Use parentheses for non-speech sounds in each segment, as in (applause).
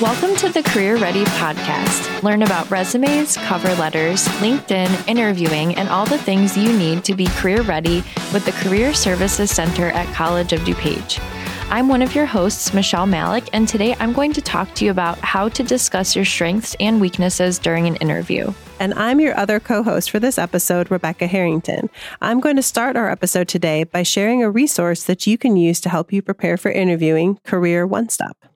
Welcome to the Career Ready podcast. Learn about resumes, cover letters, LinkedIn, interviewing, and all the things you need to be career ready with the Career Services Center at College of DuPage. I'm one of your hosts, Michelle Malik, and today I'm going to talk to you about how to discuss your strengths and weaknesses during an interview. And I'm your other co host for this episode, Rebecca Harrington. I'm going to start our episode today by sharing a resource that you can use to help you prepare for interviewing Career One Stop.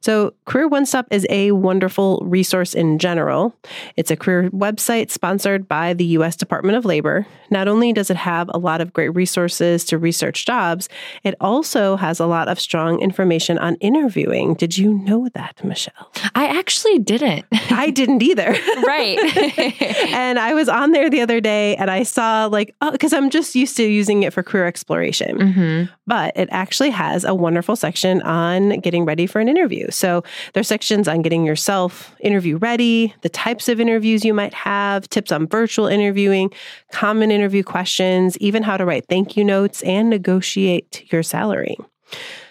So, Career One Stop is a wonderful resource in general. It's a career website sponsored by the U.S. Department of Labor. Not only does it have a lot of great resources to research jobs, it also has a lot of strong information on interviewing. Did you know that, Michelle? I actually didn't. I didn't either. (laughs) right. (laughs) and I was on there the other day and I saw, like, oh, because I'm just used to using it for career exploration. Mm-hmm. But it actually has a wonderful section on getting ready for an interview. So there's sections on getting yourself interview ready, the types of interviews you might have, tips on virtual interviewing, common interview questions, even how to write thank you notes and negotiate your salary.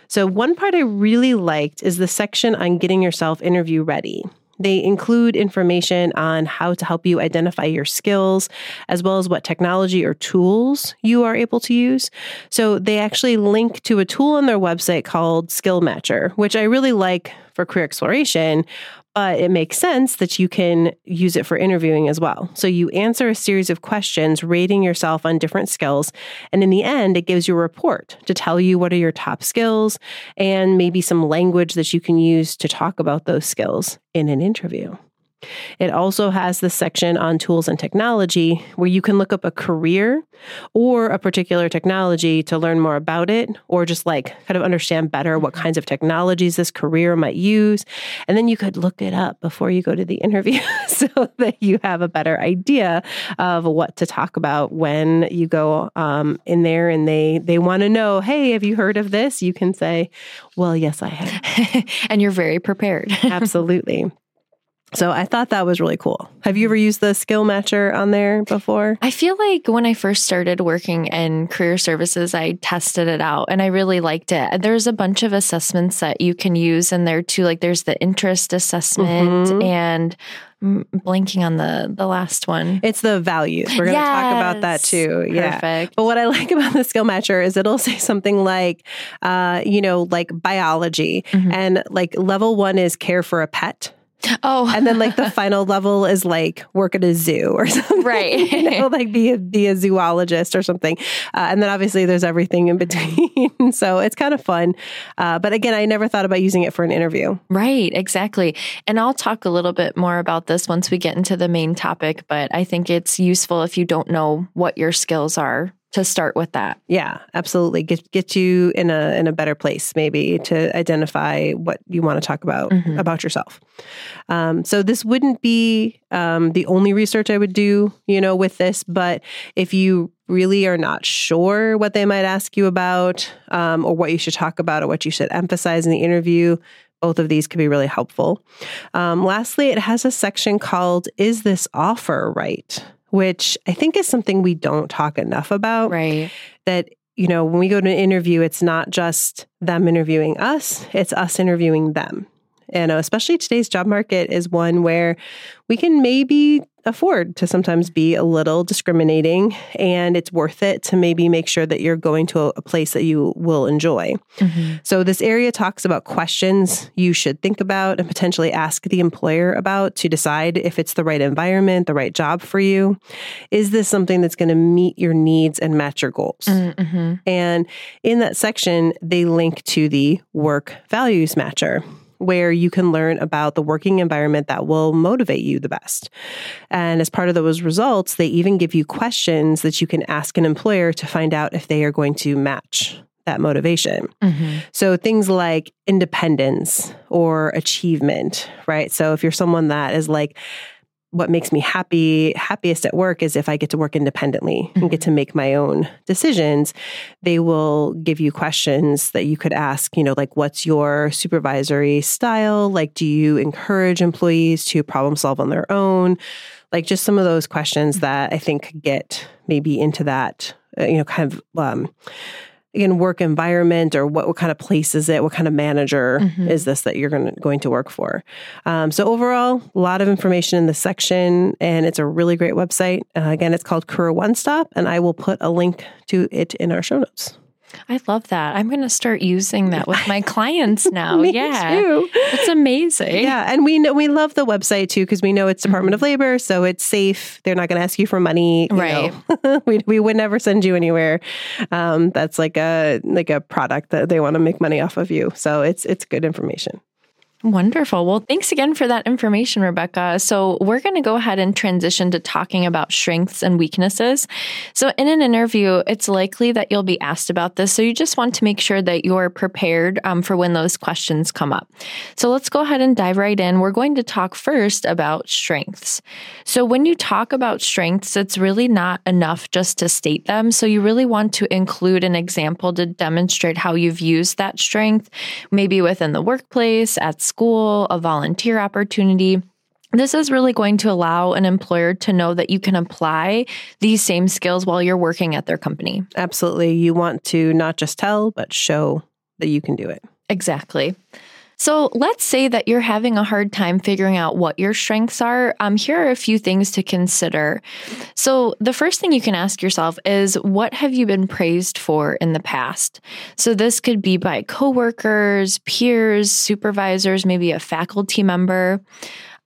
So, one part I really liked is the section on getting yourself interview ready. They include information on how to help you identify your skills, as well as what technology or tools you are able to use. So they actually link to a tool on their website called Skill Matcher, which I really like for career exploration but it makes sense that you can use it for interviewing as well. So you answer a series of questions, rating yourself on different skills. And in the end, it gives you a report to tell you what are your top skills and maybe some language that you can use to talk about those skills in an interview. It also has the section on tools and technology where you can look up a career or a particular technology to learn more about it or just like kind of understand better what mm-hmm. kinds of technologies this career might use. And then you could look it up before you go to the interview (laughs) so that you have a better idea of what to talk about when you go um, in there and they, they want to know, hey, have you heard of this? You can say, well, yes, I have. (laughs) and you're very prepared. (laughs) Absolutely. So I thought that was really cool. Have you ever used the skill matcher on there before? I feel like when I first started working in career services, I tested it out and I really liked it. There's a bunch of assessments that you can use in there too. Like there's the interest assessment mm-hmm. and I'm blanking on the the last one. It's the values. We're going to yes. talk about that too. Yeah. Perfect. But what I (laughs) like about the skill matcher is it'll say something like, uh, you know, like biology, mm-hmm. and like level one is care for a pet. Oh, and then like the (laughs) final level is like work at a zoo or (laughs) something, right? you know, like be a, be a zoologist or something. Uh, and then obviously there's everything in between. (laughs) so it's kind of fun. Uh, but again, I never thought about using it for an interview. Right, exactly. And I'll talk a little bit more about this once we get into the main topic. But I think it's useful if you don't know what your skills are to start with that. Yeah, absolutely. Get get you in a in a better place maybe to identify what you want to talk about mm-hmm. about yourself. Um, so this wouldn't be um, the only research I would do, you know, with this. But if you really are not sure what they might ask you about, um, or what you should talk about, or what you should emphasize in the interview, both of these could be really helpful. Um, lastly, it has a section called "Is this offer right?" Which I think is something we don't talk enough about. Right. That, you know, when we go to an interview, it's not just them interviewing us, it's us interviewing them. And uh, especially today's job market is one where we can maybe afford to sometimes be a little discriminating and it's worth it to maybe make sure that you're going to a, place that you will enjoy. Mm-hmm. So this area talks about questions you should think about and potentially ask the employer about to decide if it's the right environment, the right job for you. Is this something that's going to meet your needs and match your goals? Mm-hmm. And in that section, they link to the work values matcher where you can learn about the working environment that will motivate you the best. And as part of those results, they even give you questions that you can ask an employer to find out if they are going to match that motivation. Mm-hmm. So things like independence or achievement, right? So if you're someone that is like, what makes me happy happiest at work is if I get to work independently mm-hmm. and get mm-hmm. to make my own decisions. They will give you questions that you could ask, you know, like what's your supervisory style? Like do you encourage employees to problem solve on their own? Like just some of those questions mm-hmm. that I think get maybe into that uh, you know kind of um, again work environment or what, what kind of place is it? What kind of manager mm-hmm. is this that you're going to, going to work for? Um, so overall a lot of information in this section and it's a really great website. Uh, again it's called career one stop and i will put a link to it in our show notes I love that. I'm going to start using that with my (laughs) clients now. yeah. Too. It's amazing. Yeah. And we know we love the website too because we know it's Department mm-hmm. of Labor, so it's safe. They're not going to ask you for money. You right. (laughs) we, we would never send you anywhere. Um, that's like a like a product that they want to make money off of you. So it's it's good information. Wonderful. Well, thanks again for that information, Rebecca. So, we're going to go ahead and transition to talking about strengths and weaknesses. So, in an interview, it's likely that you'll be asked about this. So, you just want to make sure that you're prepared um, for when those questions come up. So, let's go ahead and dive right in. We're going to talk first about strengths. So, when you talk about strengths, it's really not enough just to state them. So, you really want to include an example to demonstrate how you've used that strength, maybe within the workplace, at school, a volunteer opportunity. This is really going to allow an employer to know that you can apply these same skills while you're working at their company. Absolutely. You want to not just tell, but show that you can do it. Exactly. So let's say that you're having a hard time figuring out what your strengths are. Um, here are a few things to consider. So the first thing you can ask yourself is, what have you been praised for in the past? So this could be by coworkers, peers, supervisors, maybe a faculty member.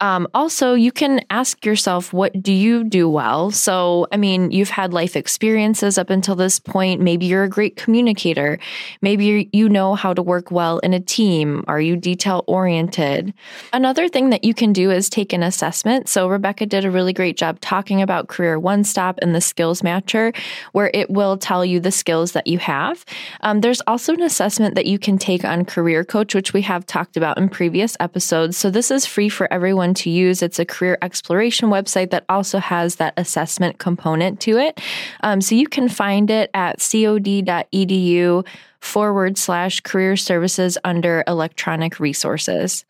Um, also, you can ask yourself, what do you do well? So, I mean, you've had life experiences up until this point. Maybe you're a great communicator. Maybe you know how to work well in a team. Are you detail oriented? Another thing that you can do is take an assessment. So, Rebecca did a really great job talking about Career One Stop and the Skills Matcher, where it will tell you the skills that you have. Um, there's also an assessment that you can take on Career Coach, which we have talked about in previous episodes. So, this is free for everyone to use. It's a career exploration website that also has that assessment component to it. Um, so you can find it at cod.edu forward slash career services under electronic resources.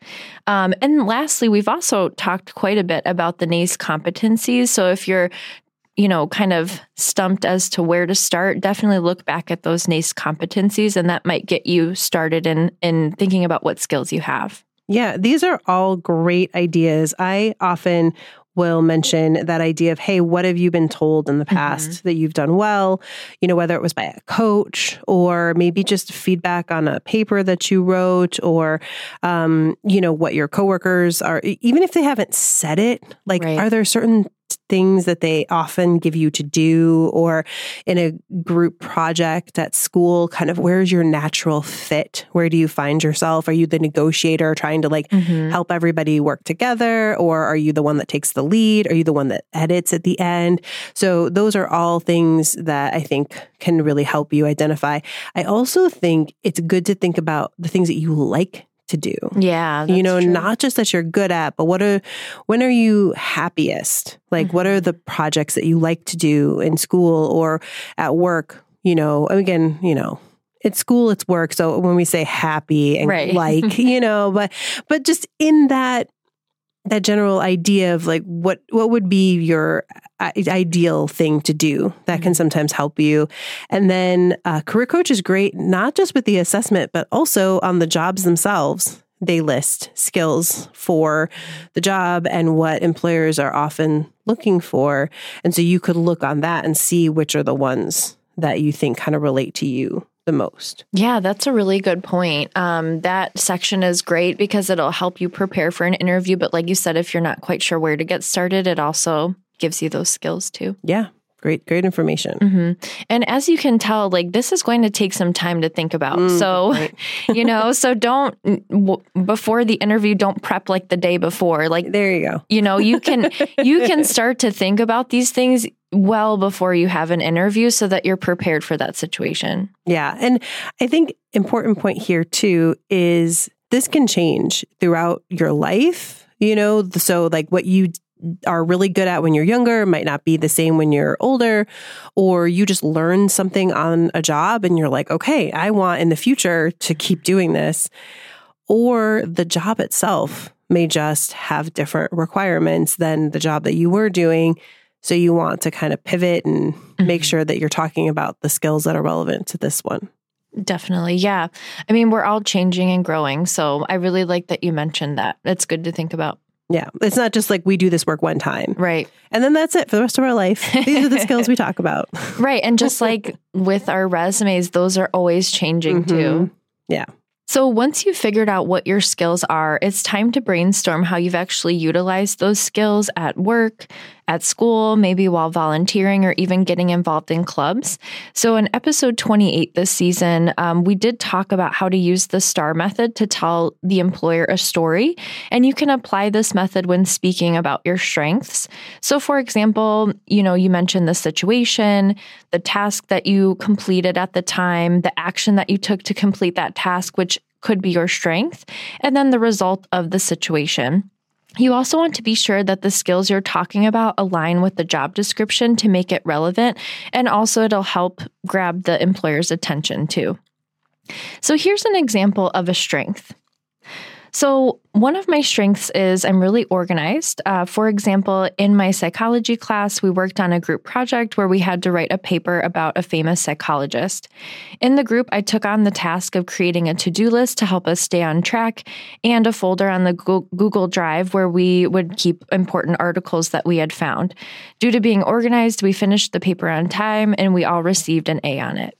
Um, and lastly, we've also talked quite a bit about the NACE competencies. So if you're you know, kind of stumped as to where to start, definitely look back at those NACE competencies and that might get you started in in thinking about what skills you have. Yeah, these are all great ideas. I often will mention that idea of, hey, what have you been told in the past mm-hmm. that you've done well? You know, whether it was by a coach or maybe just feedback on a paper that you wrote or, um, you know, what your coworkers are, even if they haven't said it, like, right. are there certain things that they often give you to do or in a group project at school kind of where's your natural fit? Where do you find yourself? Are you the negotiator trying to like mm-hmm. help everybody work together or are you the one that takes the lead? Are you the one that edits at the end? So those are all things that i think can really help you identify. I also think it's good to think about the things that you like to do. Yeah. You know, true. not just that you're good at, but what are, when are you happiest? Like, mm-hmm. what are the projects that you like to do in school or at work? You know, again, you know, it's school, it's work. So when we say happy and right. like, (laughs) you know, but, but just in that, that general idea of like what what would be your ideal thing to do that can mm-hmm. sometimes help you? And then uh, career coach is great not just with the assessment but also on the jobs themselves. They list skills for the job and what employers are often looking for. And so you could look on that and see which are the ones that you think kind of relate to you the most. Yeah, that's a really good point. Um, that section is great because it'll help you prepare for an interview. But like you said, if you're not quite sure where to get started, it also gives you those skills too. Yeah. Great, great information. Mm-hmm. And as you can tell, like this is going to take some time to think about. Mm, so, right. (laughs) you know, so don't w- before the interview, don't prep like the day before. Like there you go. You know, you can (laughs) you can start to think about these things well before you have an interview so that you're prepared for that situation. Yeah. And I think important point here too is this can change throughout your life, you know, so like what you are really good at when you're younger might not be the same when you're older or you just learn something on a job and you're like, "Okay, I want in the future to keep doing this." Or the job itself may just have different requirements than the job that you were doing so you want to kind of pivot and mm-hmm. make sure that you're talking about the skills that are relevant to this one. Definitely. Yeah. I mean, we're all changing and growing. So I really like that you mentioned that. It's good to think about. Yeah. It's not just like we do this work one time. Right. And then that's it for the rest of our life. These are the (laughs) skills we talk about. Right. And just (laughs) like with our resumes, those are always changing mm-hmm. too. Yeah. So, once you've figured out what your skills are, it's time to brainstorm how you've actually utilized those skills at work, at school, maybe while volunteering, or even getting involved in clubs. So, in episode 28 this season, um, we did talk about how to use the STAR method to tell the employer a story. And you can apply this method when speaking about your strengths. So, for example, you know, you mentioned the situation, the task that you completed at the time, the action that you took to complete that task, which could be your strength, and then the result of the situation. You also want to be sure that the skills you're talking about align with the job description to make it relevant, and also it'll help grab the employer's attention too. So, here's an example of a strength. So, one of my strengths is I'm really organized. Uh, for example, in my psychology class, we worked on a group project where we had to write a paper about a famous psychologist. In the group, I took on the task of creating a to do list to help us stay on track and a folder on the Google Drive where we would keep important articles that we had found. Due to being organized, we finished the paper on time and we all received an A on it.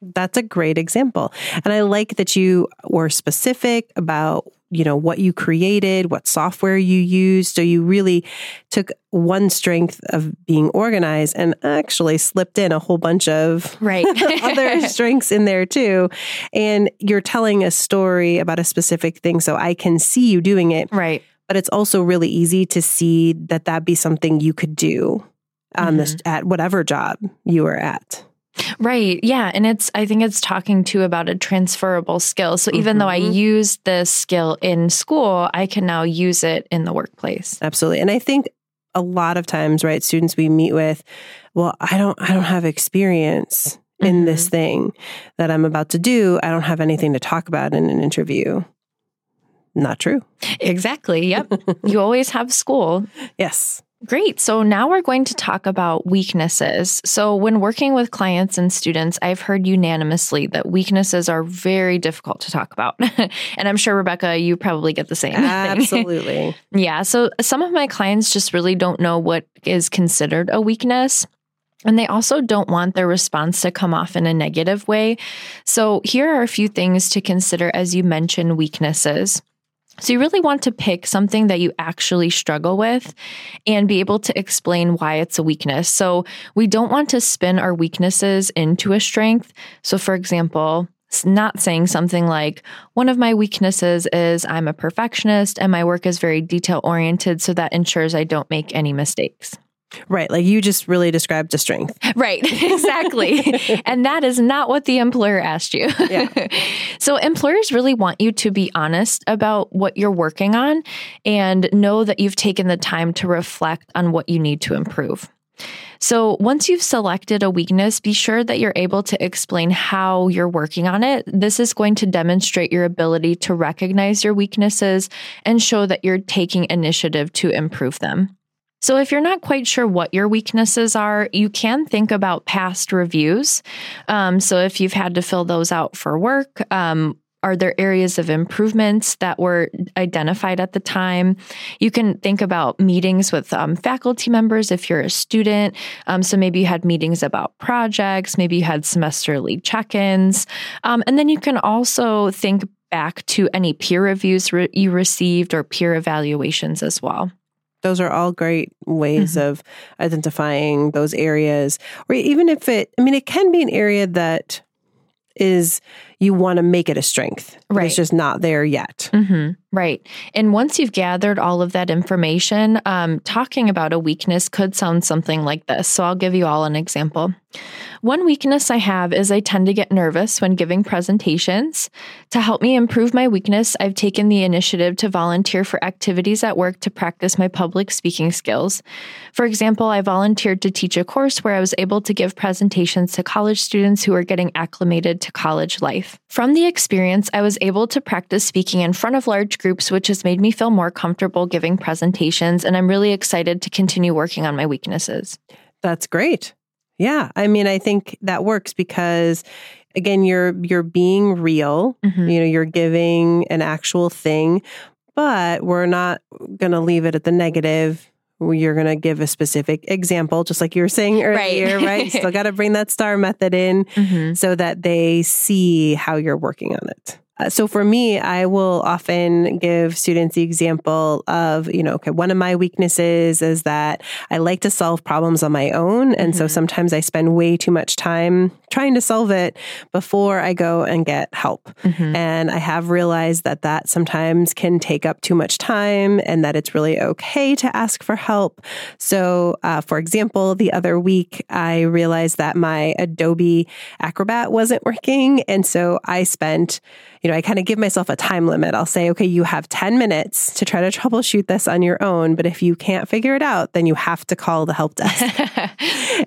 That's a great example. And I like that you were specific about you know what you created what software you used so you really took one strength of being organized and actually slipped in a whole bunch of right. (laughs) other (laughs) strengths in there too. And you're telling a story about a specific thing so i can see you doing it. Right. But it's also really easy to see that that be something you could do on mm-hmm. this at whatever job you were at Right. Yeah. And it's, I think it's talking to about a transferable skill. So even mm-hmm. though I mm-hmm. use this skill in school, I can now use it in the workplace. Absolutely. And I think a lot of times, right, students we meet with, well, I don't, I don't have experience in mm-hmm. this thing that I'm about to do. I don't have anything to talk about in an interview. Not true. Exactly. Yep. you always have school. (laughs) Yes. Great. So now we're going to talk about weaknesses. So, when working with clients and students, I've heard unanimously that weaknesses are very difficult to talk about. (laughs) and I'm sure, Rebecca, you probably get the same. (laughs) Absolutely. yeah. So, some of my clients just really don't know what is considered a weakness. And they also don't want their response to come off in a negative way. So, here are a few things to consider as you mention weaknesses. So, you really want to pick something that you actually struggle with and be able to explain why it's a weakness. So, we don't want to spin our weaknesses into a strength. So, for example, not saying something like, one of my weaknesses is I'm a perfectionist and my work is very detail oriented, so that ensures I don't make any mistakes. Right. Like you just really described a strength. Right. (laughs) Exactly. (laughs) and that is not what the employer asked you. Yeah. (laughs) so employers really want you to be honest about what you're working on and know that you've taken the time to reflect on what you need to improve. So, once you've selected a weakness, be sure that you're able to explain how you're working on it. This is going to demonstrate your ability to recognize your weaknesses and show that you're taking initiative to improve them. So, if you're not quite sure what your weaknesses are, you can think about past reviews. Um, so, if you've had to fill those out for work, um, are there areas of improvements that were identified at the time? You can think about meetings with um, faculty members if you're a student. Um, so maybe you had meetings about projects, maybe you had semesterly check ins. Um, and then you can also think back to any peer reviews re- you received or peer evaluations as well those are all great ways mm-hmm. of identifying those areas or even if it i mean it can be an area that is you want to make it a strength right it's just not there yet mm-hmm. Right and once you've gathered all of that information um, talking about a weakness could sound something like this so i'll give you all an example one weakness I have is I tend to get nervous when giving presentations. To help me improve my weakness, I've taken the initiative to volunteer for activities at work to practice my public speaking skills. For example, I volunteered to teach a course where I was able to give presentations to college students who are getting acclimated to college life. From the experience, I was able to practice speaking in front of large groups, which has made me feel more comfortable giving presentations, and I'm really excited to continue working on my weaknesses. That's great. Yeah. I mean, I think that works because again, you're you're being real. Mhm. You know, you're giving an actual thing, but we're not going to leave it at the negative. You're going to give a specific example, just like you were saying earlier, right? Still (laughs) got to bring that star method in Mhm. so that they see how you're working on it. Uh, so for me, I will often give students the example of, you know, okay, one of my weaknesses is that I like to solve problems on my own. And so Mhm. sometimes I spend way too much time trying to solve it before I go and get help. Mhm. And I have realized that that sometimes can take up too much time and that it's really okay to ask for help. So, uh, for example, the other week, I realized that my Adobe Acrobat wasn't working. And so I spent, you know, I kind of give myself a time limit. I'll say, okay, you have 10 minutes to try to troubleshoot this on your own. But if you can't figure it out, then you have to call the help desk. (laughs)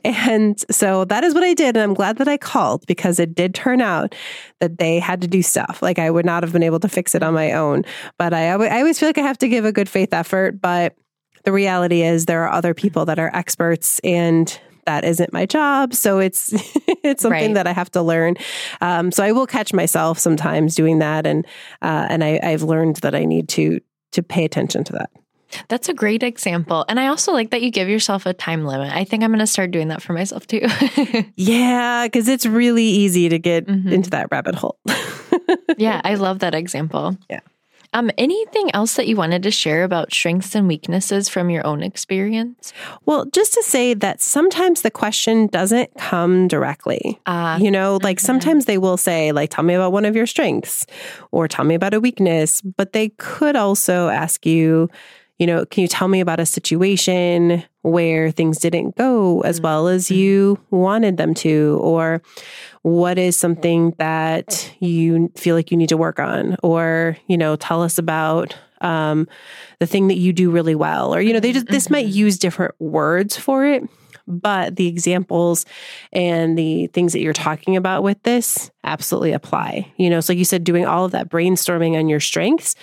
And so that is what I did. And I'm glad that I called because it did turn out that they had to do stuff. Like I would not have been able to fix it on my own. But I, I always feel like I have to give a good faith effort. But the reality is there are other people that are experts and that isn't my job. So it's (laughs) it's something Right. that I have to learn. Um, so I will catch myself sometimes doing that. And uh, and I, I've learned that I need to to pay attention to that. That's a great example. And I also like that you give yourself a time limit. I think I'm going to start doing that for myself too. (laughs) Yeah, because it's really easy to get Mhm. into that rabbit hole. (laughs) yeah, I love that example. Yeah. Um, anything else that you wanted to share about strengths and weaknesses from your own experience? Well, just to say that sometimes the question doesn't come directly. Uh, You know, like mhm. sometimes they will say, like, tell me about one of your strengths or tell me about a weakness, but they could also ask you, you know, can you tell me about a situation where things didn't go as well as you wanted them to? Or what is something that you feel like you need to work on? Or, you know, tell us about um, the thing that you do really well. Or, you know, they just, this might Mhm. use different words for it, but the examples and the things that you're talking about with this absolutely apply. You know, so like you said, doing all of that brainstorming on your strengths,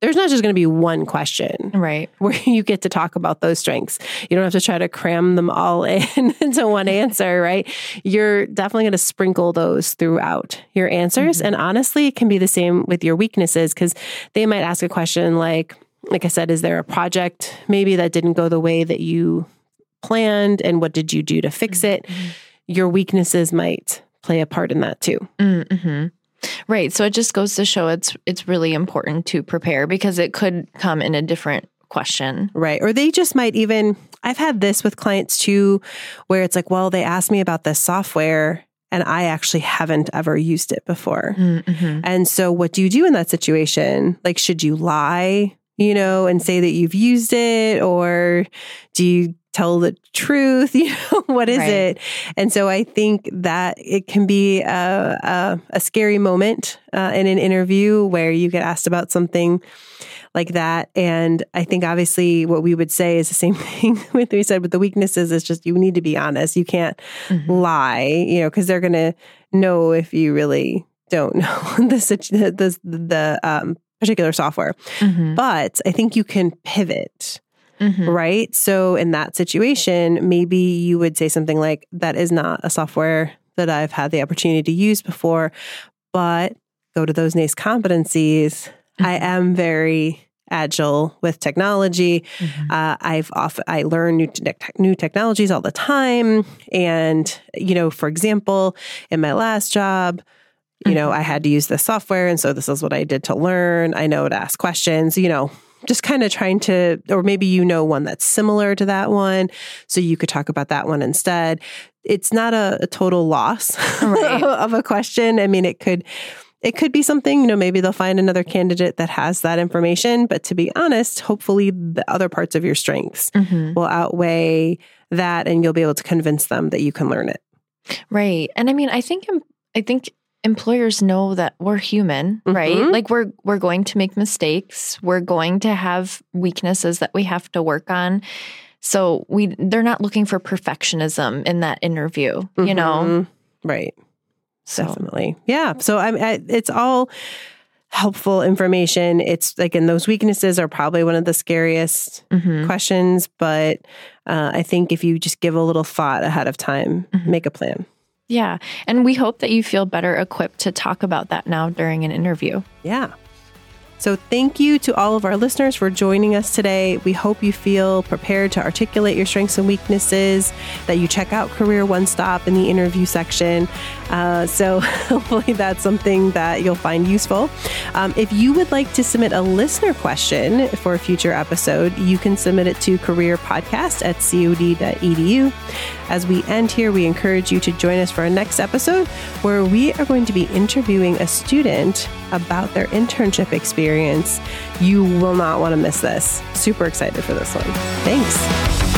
there's not just going to be one question right. (laughs) where you get to talk about those strengths. You don't have to try to cram them all (laughs) in into one (laughs) answer, right? You're definitely going to sprinkle those throughout your answers. Mhm. And honestly, it can be the same with your weaknesses because they might ask a question like, like I said, is there a project maybe that didn't go the way that you planned? And what did you do to fix it? Your weaknesses might play a part in that too. Mm-hmm. Right. So it just goes to show it's it's really important to prepare because it could come in a different question. Right. Or they just might even, I've had this with clients too, where it's like, well, they asked me about this software and I actually haven't ever used it before. Mm-hmm. And so, what do you do in that situation? Like, should you lie, you know, and say that you've used it? Or do you tell the truth? (laughs) You know, what is Right. it? And so, I think that it can be a, a, a scary moment uh, in an interview where you get asked about something like that. And I think obviously what we would say is the same (laughs) thing with we said with the weaknesses is just you need to be honest. You can't Mhm. lie, you know, because they're going to know if you really don't (laughs) know the the the, um, particular software. Mhm. But I think you can pivot, Mhm. right? So in that situation, maybe you would say something like, "That is not a software that I've had the opportunity to use before," but go to those NACE competencies. I Mhm. am very agile with technology. Mhm. Uh, I've often I learn new te- new technologies all the time, and you know, for example, in my last job, you know, I had to use this software, and so this is what I did to learn. I know to ask questions. You know, just kind of trying to, or maybe you know one that's similar to that one, so you could talk about that one instead. It's not a, a total loss Right. (laughs) of a question. I mean, it could it could be something, you know, maybe they'll find another candidate that has that information. But to be honest, hopefully the other parts of your strengths Mhm. will outweigh that and you'll be able to convince them that you can learn it. Right. And I mean, I think I think employers know that we're human, right? Mhm. Like we're we're going to make mistakes. We're going to have weaknesses that we have to work on. So we they're not looking for perfectionism in that interview, you know. Right. So Definitely. Yeah. So I, I it's all helpful information. It's like, and those weaknesses are probably one of the scariest mhm. questions, but uh, I think if you just give a little thought ahead of time, Mhm. make a plan. Yeah. And we hope that you feel better equipped to talk about that now during an interview. Yeah. So, thank you to all of our listeners for joining us today. We hope you feel prepared to articulate your strengths and weaknesses, that you check out Career One Stop in the interview section. Uh, so, (laughs) hopefully, that's something that you'll find useful. Um, if you would like to submit a listener question for a future episode, you can submit it to careerpodcast at cod.edu. As we end here, we encourage you to join us for our next episode where we are going to be interviewing a student about their internship experience. You will not want to miss this. Super excited for this one. Thanks.